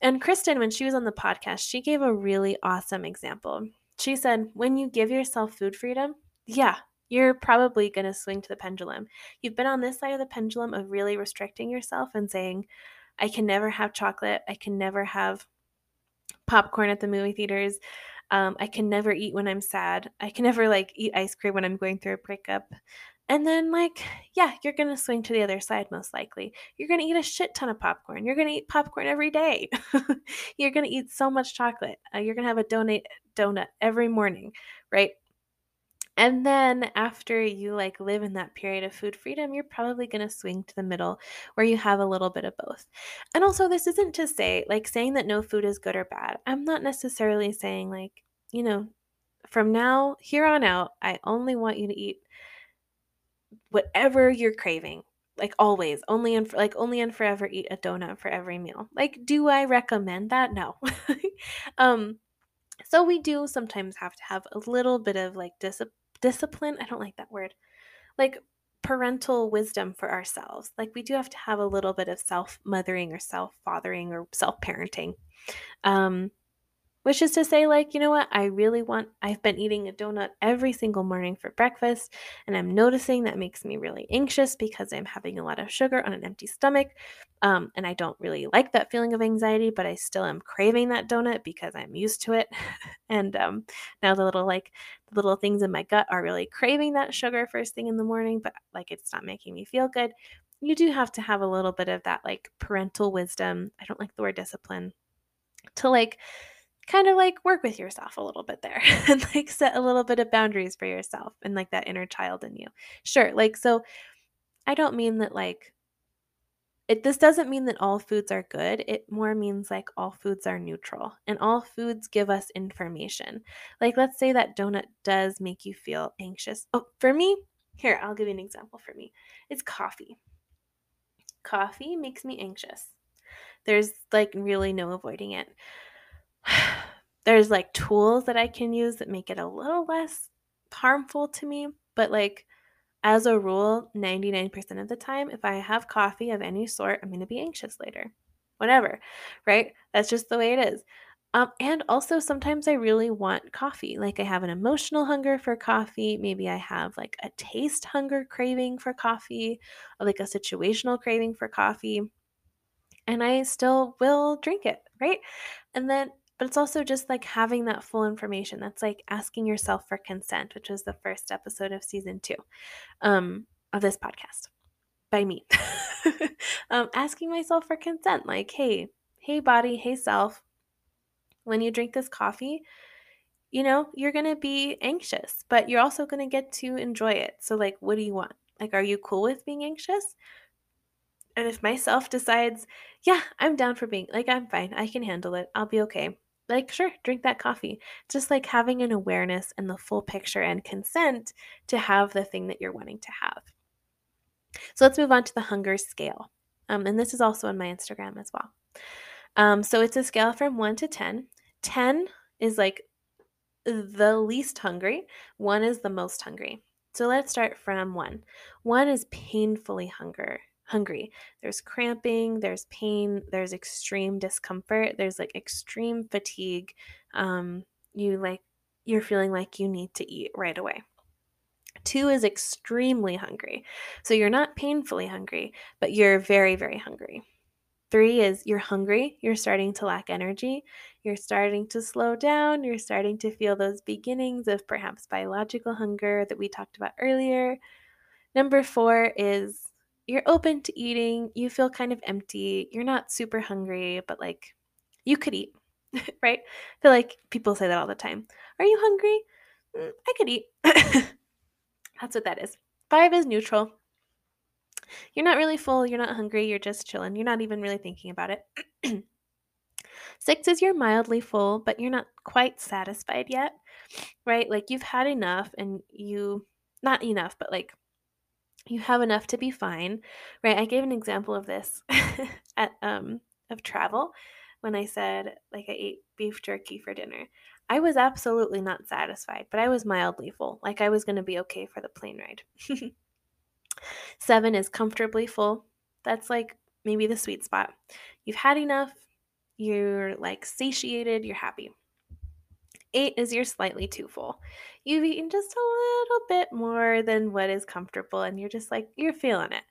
And Kristen, when she was on the podcast, she gave a really awesome example. She said, when you give yourself food freedom, yeah, you're probably going to swing to the pendulum. You've been on this side of the pendulum of really restricting yourself and saying, I can never have chocolate. I can never have popcorn at the movie theaters. Um, I can never eat when I'm sad. I can never like eat ice cream when I'm going through a breakup. And then, like, yeah, you're going to swing to the other side most likely. You're going to eat a shit ton of popcorn. You're going to eat popcorn every day. *laughs* you're going to eat so much chocolate. Uh, you're going to have a donate donut every morning, right? And then after you like live in that period of food freedom, you're probably going to swing to the middle where you have a little bit of both. And also, this isn't to say like saying that no food is good or bad. I'm not necessarily saying like, you know, from now here on out, I only want you to eat whatever you're craving. Like always. Only and like only and forever eat a donut for every meal. Like do i recommend that? No. *laughs* Um so we do sometimes have to have a little bit of like dis- discipline i don't like that word like parental wisdom for ourselves. Like we do have to have a little bit of self mothering or self fathering or self parenting um which is to say, like, you know what? I really want, I've been eating a donut every single morning for breakfast, and I'm noticing that makes me really anxious because I'm having a lot of sugar on an empty stomach. Um, and I don't really like that feeling of anxiety, but I still am craving that donut because I'm used to it. *laughs* and um, now the little, like, the little things in my gut are really craving that sugar first thing in the morning, but like, it's not making me feel good. You do have to have a little bit of that, like, parental wisdom. I don't like the word discipline to, like, kind of like work with yourself a little bit there *laughs* and like set a little bit of boundaries for yourself and like that inner child in you. Sure, like so I don't mean that like it this doesn't mean that all foods are good. It more means like all foods are neutral and all foods give us information. Like let's say that donut does make you feel anxious. Oh, for me, here, I'll give you an example for me. It's coffee. Coffee makes me anxious. There's like really no avoiding it. *sighs* there's like tools that I can use that make it a little less harmful to me, but like as a rule, 99% of the time, if I have coffee of any sort, I'm going to be anxious later. Whatever, right? That's just the way it is. Um, and also, sometimes I really want coffee. Like, I have an emotional hunger for coffee. Maybe I have like a taste hunger craving for coffee, like a situational craving for coffee. And I still will drink it, right? And then but it's also just like having that full information. That's like asking yourself for consent, which was the first episode of season two um, of this podcast by me. *laughs* um, asking myself for consent, like, hey, hey, body, hey, self, when you drink this coffee, you know, you're going to be anxious, but you're also going to get to enjoy it. So, like, what do you want? Like, are you cool with being anxious? And if myself decides, yeah, I'm down for being like, I'm fine, I can handle it, I'll be okay like sure drink that coffee. Just like having an awareness and the full picture and consent to have the thing that you're wanting to have. So let's move on to the hunger scale um, and this is also on my instagram as well. Um, so it's a scale from 1 to 10 10 is like the least hungry, 1 is the most hungry. So let's start from 1. 1 is painfully hunger hungry. There's cramping, there's pain, there's extreme discomfort, there's like extreme fatigue. Um, you like you're feeling like you need to eat right away. Two is extremely hungry. So you're not painfully hungry, but you're very, very hungry. Three is you're hungry, you're starting to lack energy, you're starting to slow down, you're starting to feel those beginnings of perhaps biological hunger that we talked about earlier. Number four is you're open to eating, you feel kind of empty, you're not super hungry, but like you could eat, *laughs* right? I feel like people say that all the time. Are you hungry? Mm, I could eat. *laughs* That's what that is. Five is neutral. You're not really full, you're not hungry, you're just chilling. You're not even really thinking about it. *clears throat* Six is you're mildly full, but you're not quite satisfied yet, right? Like you've had enough and you, not enough, but like you have enough to be fine, right? I gave an example of this *laughs* at um of travel when I said like I ate beef jerky for dinner. I was absolutely not satisfied, but I was mildly full. Like I was going to be okay for the plane ride. *laughs* 7 is comfortably full. That's like maybe the sweet spot. You've had enough, you're like satiated, you're happy. Eight is you're slightly too full. You've eaten just a little bit more than what is comfortable, and you're just like, you're feeling it.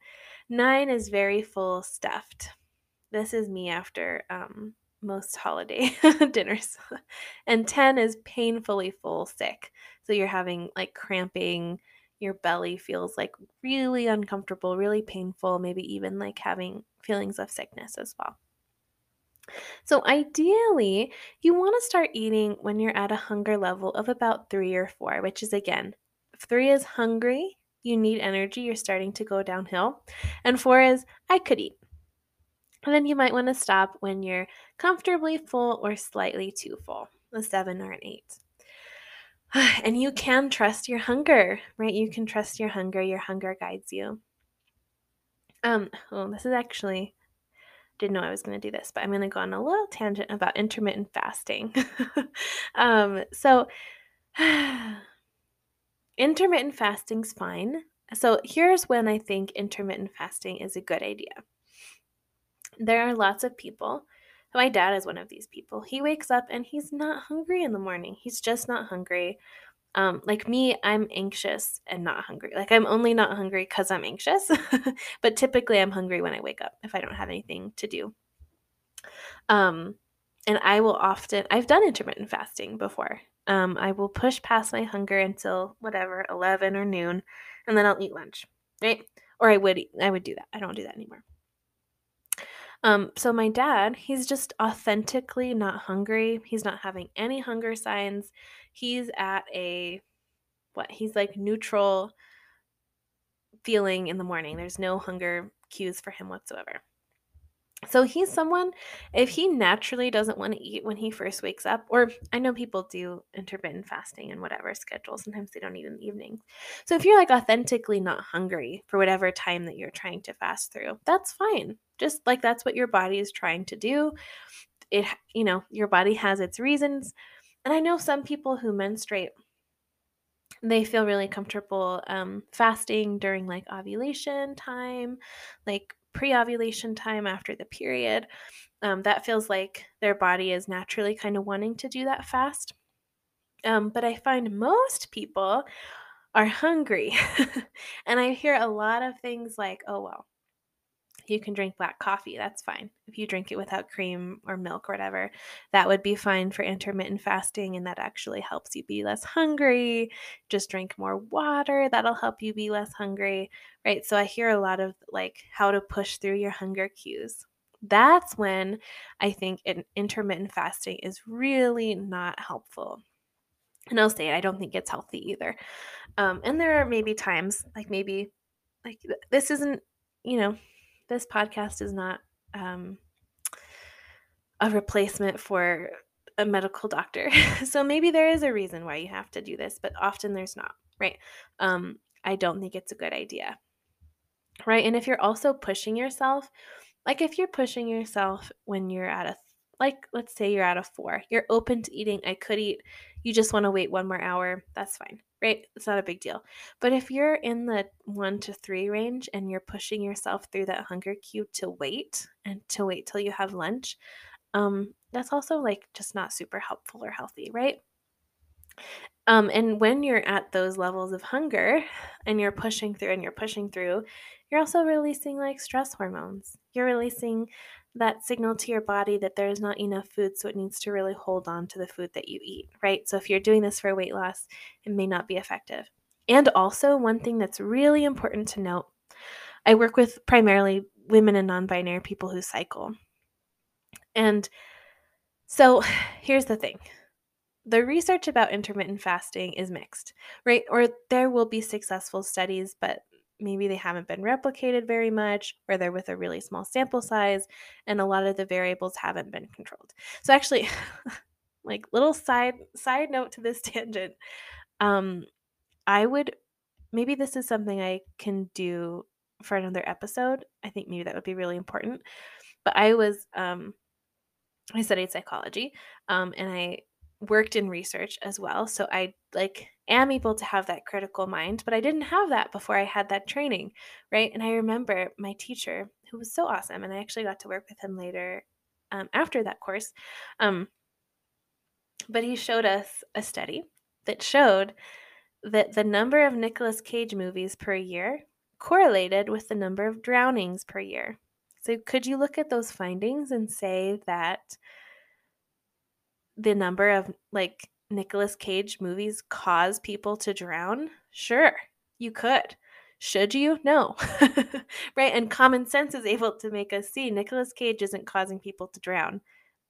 Nine is very full stuffed. This is me after um, most holiday *laughs* dinners. and 10 is painfully full sick. So you're having like cramping, your belly feels like really uncomfortable, really painful, maybe even like having feelings of sickness as well. So, ideally, you want to start eating when you're at a hunger level of about three or four, which is again, three is hungry, you need energy, you're starting to go downhill. And four is, I could eat. And then you might want to stop when you're comfortably full or slightly too full, a seven or an eight. *sighs* And you can trust your hunger, right? You can trust your hunger. Your hunger guides you. Um, oh, this is actually didn't know I was going to do this, but I'm going to go on a little tangent about intermittent fasting. *laughs* um, so, *sighs* intermittent fasting's fine. So, here's when I think intermittent fasting is a good idea. There are lots of people. My dad is one of these people. He wakes up and he's not hungry in the morning. He's just not hungry. Um, like me, I'm anxious and not hungry. Like I'm only not hungry because I'm anxious, *laughs* but typically I'm hungry when I wake up if I don't have anything to do. Um, and I will often, I've done intermittent fasting before. Um, I will push past my hunger until whatever, 11 or noon, and then I'll eat lunch, right? Or I would, I would do that. I don't do that anymore. Um, so my dad, he's just authentically not hungry. He's not having any hunger signs. He's at a what? He's like neutral feeling in the morning. There's no hunger cues for him whatsoever. So he's someone, if he naturally doesn't want to eat when he first wakes up, or I know people do intermittent fasting and whatever schedule, sometimes they don't eat in the evening. So if you're like authentically not hungry for whatever time that you're trying to fast through, that's fine. Just like that's what your body is trying to do. It, you know, your body has its reasons. And I know some people who menstruate they feel really comfortable um, fasting during like ovulation time, like pre ovulation time after the period. Um, that feels like their body is naturally kind of wanting to do that fast. Um, but I find most people are hungry. *laughs* and I hear a lot of things like, oh, well, you can drink black coffee. That's fine. If you drink it without cream or milk or whatever, that would be fine for intermittent fasting. And that actually helps you be less hungry. Just drink more water. That'll help you be less hungry. Right. So I hear a lot of like how to push through your hunger cues. That's when I think an intermittent fasting is really not helpful. And I'll say it, I don't think it's healthy either. Um, and there are maybe times, like maybe, like this isn't, you know, this podcast is not um, a replacement for a medical doctor. *laughs* so maybe there is a reason why you have to do this, but often there's not, right? Um, I don't think it's a good idea, right? And if you're also pushing yourself, like if you're pushing yourself when you're at a like let's say you're at a four, you're open to eating, I could eat, you just want to wait one more hour, that's fine, right? It's not a big deal. But if you're in the one to three range and you're pushing yourself through that hunger cue to wait and to wait till you have lunch, um, that's also like just not super helpful or healthy, right? Um, and when you're at those levels of hunger and you're pushing through and you're pushing through, you're also releasing like stress hormones. You're releasing that signal to your body that there's not enough food, so it needs to really hold on to the food that you eat, right? So if you're doing this for weight loss, it may not be effective. And also, one thing that's really important to note I work with primarily women and non binary people who cycle. And so *sighs* here's the thing the research about intermittent fasting is mixed, right? Or there will be successful studies, but maybe they haven't been replicated very much, or they're with a really small sample size, and a lot of the variables haven't been controlled. So actually, *laughs* like little side side note to this *laughs* tangent, um, I would maybe this is something I can do for another episode. I think maybe that would be really important. But I was um, I studied psychology, um, and I worked in research as well. So I like am able to have that critical mind, but I didn't have that before I had that training, right? And I remember my teacher who was so awesome, and I actually got to work with him later um, after that course. Um, but he showed us a study that showed that the number of Nicolas Cage movies per year correlated with the number of drownings per year. So, could you look at those findings and say that the number of like Nicolas Cage movies cause people to drown? Sure, you could. Should you? No. *laughs* right? And common sense is able to make us see Nicolas Cage isn't causing people to drown.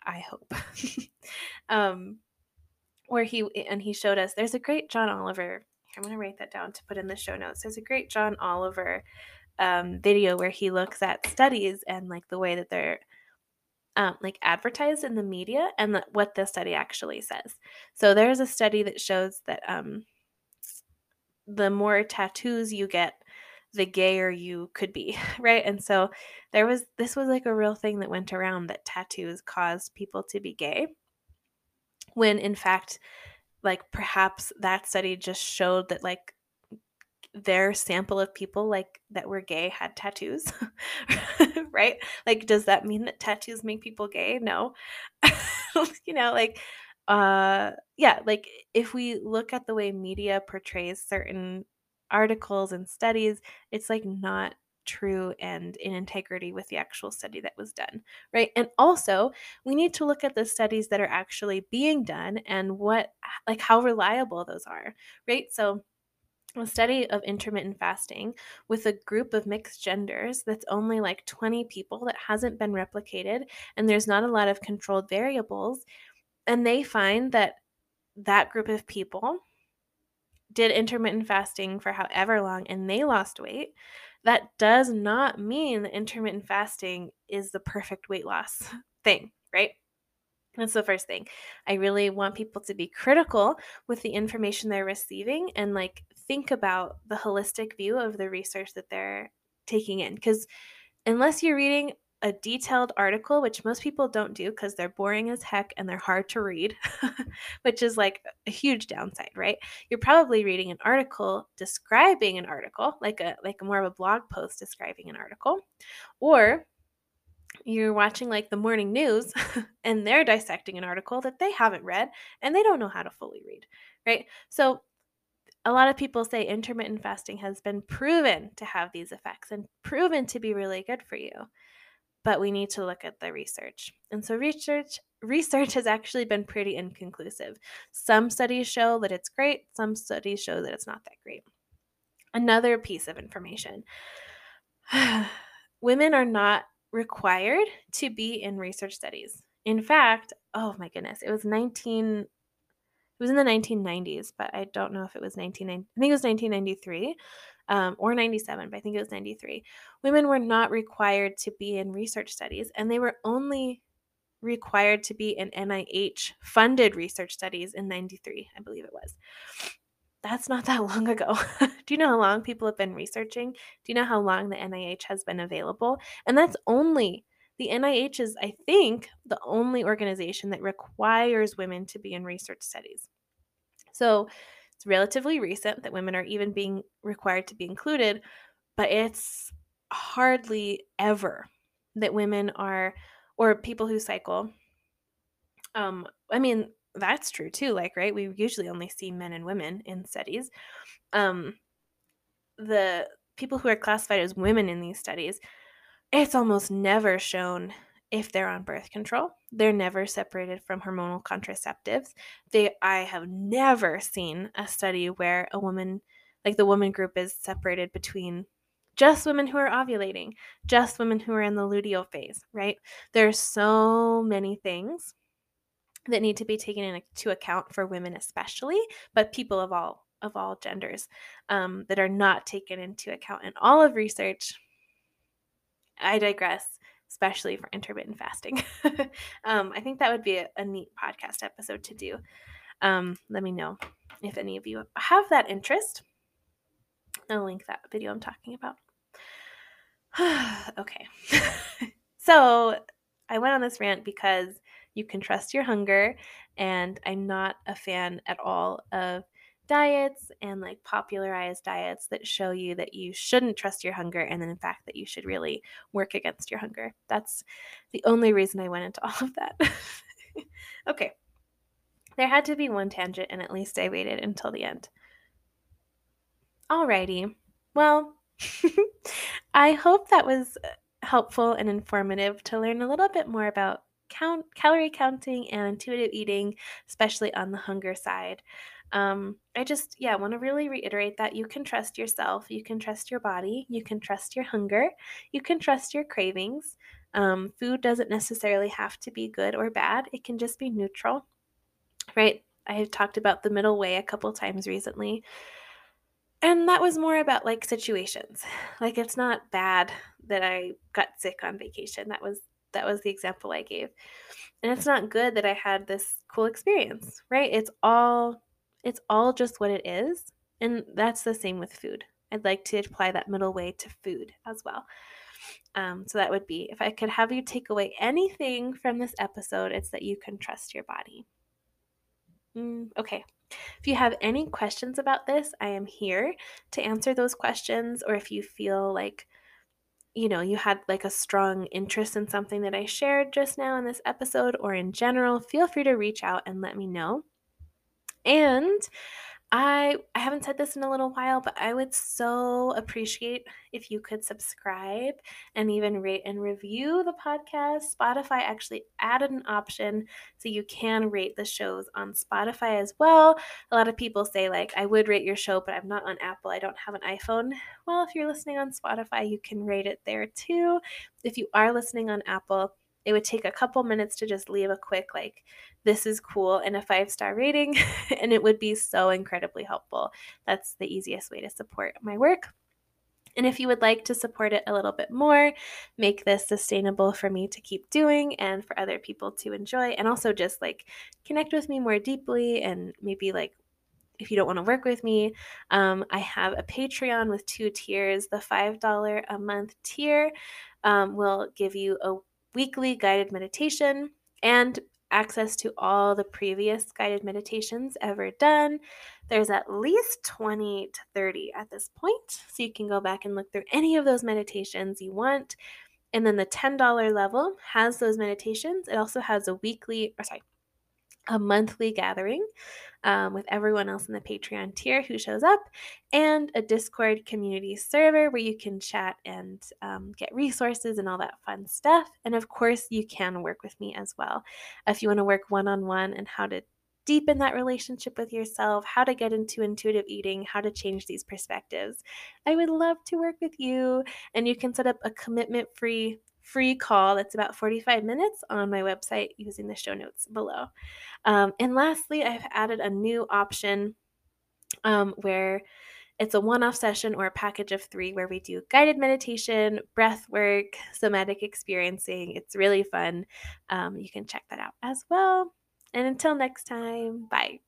I hope. *laughs* um, where he and he showed us there's a great John Oliver. I'm going to write that down to put in the show notes. There's a great John Oliver um, video where he looks at studies and like the way that they're um, like advertised in the media and the, what the study actually says. So there's a study that shows that um, the more tattoos you get, the gayer you could be, *laughs* right? And so there was this was like a real thing that went around that tattoos caused people to be gay. When in fact, like perhaps that study just showed that like their sample of people like that were gay had tattoos *laughs* right like does that mean that tattoos make people gay no *laughs* you know like uh yeah like if we look at the way media portrays certain articles and studies it's like not true and in integrity with the actual study that was done, right? And also, we need to look at the studies that are actually being done and what, like, how reliable those are, right? So, a study of intermittent fasting with a group of mixed genders that's only like 20 people that hasn't been replicated and there's not a lot of controlled variables and they find that that group of people did intermittent fasting for however long and they lost weight that does not mean that intermittent fasting is the perfect weight loss *laughs* thing right that's the first thing. I really want people to be critical with the information they're receiving and like think about the holistic view of the research that they're taking in. Because unless you're reading a detailed article, which most people don't do because they're boring as heck and they're hard to read, *laughs* which is like a huge downside, right? You're probably reading an article describing an article, like a like more of a blog post describing an article, or you're watching like the morning news *laughs* and they're dissecting an article that they haven't read and they don't know how to fully read, right? So a lot of people say intermittent fasting has been proven to have these effects and proven to be really good for you. But we need to look at the research. And so research research *laughs* has actually been pretty inconclusive. Some studies show that it's great, some studies show that it's not that great. Another piece of information. *sighs* Women are not required to be in research studies. In fact, oh my goodness, it was 19 it was in the 1990s, but I don't know if it was 1990. I think it was 1993 um, or 97, but I think it was 93. Women were not required to be in research studies, and they were only required to be in NIH funded research studies in 93, I believe it was that's not that *laughs* long ago. Do you know how long people have been researching? Do you know how long the NIH has been available? And that's only the NIH is, I think, the only organization that requires women to be in research studies. So it's relatively recent that women are even being required to be included, but it's hardly ever that women are, or people who cycle. Um, I mean, that's true too. Like, right, we usually only see men and women in studies. Um, the people who are classified as women in these studies, it's almost never shown if they're on birth control. They're never separated from hormonal contraceptives. They I have never seen a study where a woman like the woman group is separated between just women who are ovulating, just women who are in the luteal phase, right? There's so many things that need to be taken into account for women especially, but people of all of all genders um, that are not taken into account in all of research. I digress, especially for intermittent fasting. *laughs* um, I think that would be a, a, neat podcast episode to do. Um, let me know if any of you have that interest. I'll link that video I'm talking about. *sighs* okay. *laughs* so I went on this rant because you can trust your hunger, and I'm not a fan at all of diets and like popularized diets that show you that you shouldn't trust your hunger and then in fact that you should really work against your hunger. That's the only reason I went into *laughs* all of that. okay. There had to be one tangent and at least I waited until the end. Alrighty. Well, *laughs* I hope that was uh, helpful and informative to learn a little bit more about count calorie counting and intuitive eating, especially on the hunger side. Um, I just, yeah, want to really reiterate that you can trust yourself, you can trust your body, you can trust your hunger, you can trust your cravings. Um, food doesn't necessarily have to be good or bad, it can just be neutral, right? I have talked about the middle way a couple times recently. And that was more about like situations. Like it's not bad that I got sick on vacation. That was that was the example I gave. And it's not good that I had this cool experience, right? It's all it's all just what it is. And that's the same with food. I'd like to apply that middle way to food as well. Um, so that would be if I could have you take away anything from this episode, it's that you can trust your body. Mm, okay. If you have any questions about this, I am here to answer those questions. Or if you feel like, you know, you had like a strong interest in something that I shared just now in this episode or in general, feel free to reach out and let me know. And I I haven't said this in a little while, but I would so appreciate if you could subscribe and even rate and review the podcast. Spotify actually added an option so you can rate the shows on Spotify as well. A lot of people say like I would rate your show, but I'm not on Apple. I don't have an iPhone. Well, if you're listening on Spotify, you can rate it there too. If you are listening on Apple, it would take a couple minutes to just leave a quick like this is cool and a five star rating *laughs* and it would be so incredibly helpful that's the easiest way to support my work and if you would like to support it a little bit more, make this sustainable for me to keep doing and for other people to enjoy, and also just like connect with me more deeply and maybe like if you don't want to work with me, um, I have a Patreon with two tiers. The $5 a month tier um, will give you a weekly guided meditation and access to all the previous guided meditations ever done. There's at least 20 to 30 at this point, so you can go back and look through any of those meditations you want. And then the $10 level has those meditations. It also has a weekly, or sorry, a monthly gathering um, with everyone else in the Patreon tier who shows up, and a Discord community server where you can chat and um, get resources and all that fun stuff. And of course, you can work with me as well. If you want to work one on one and how to deepen that relationship with yourself, how to get into intuitive eating, how to change these perspectives. I would love to work with you, and you can set up a commitment free free call that's about 45 minutes on my website using the show notes below. Um, and lastly, I've added a new option um, where it's a one off session or a package of three where we do guided meditation, breath work, somatic experiencing. It's really fun. Um, you can check that out as well. And until next time, bye.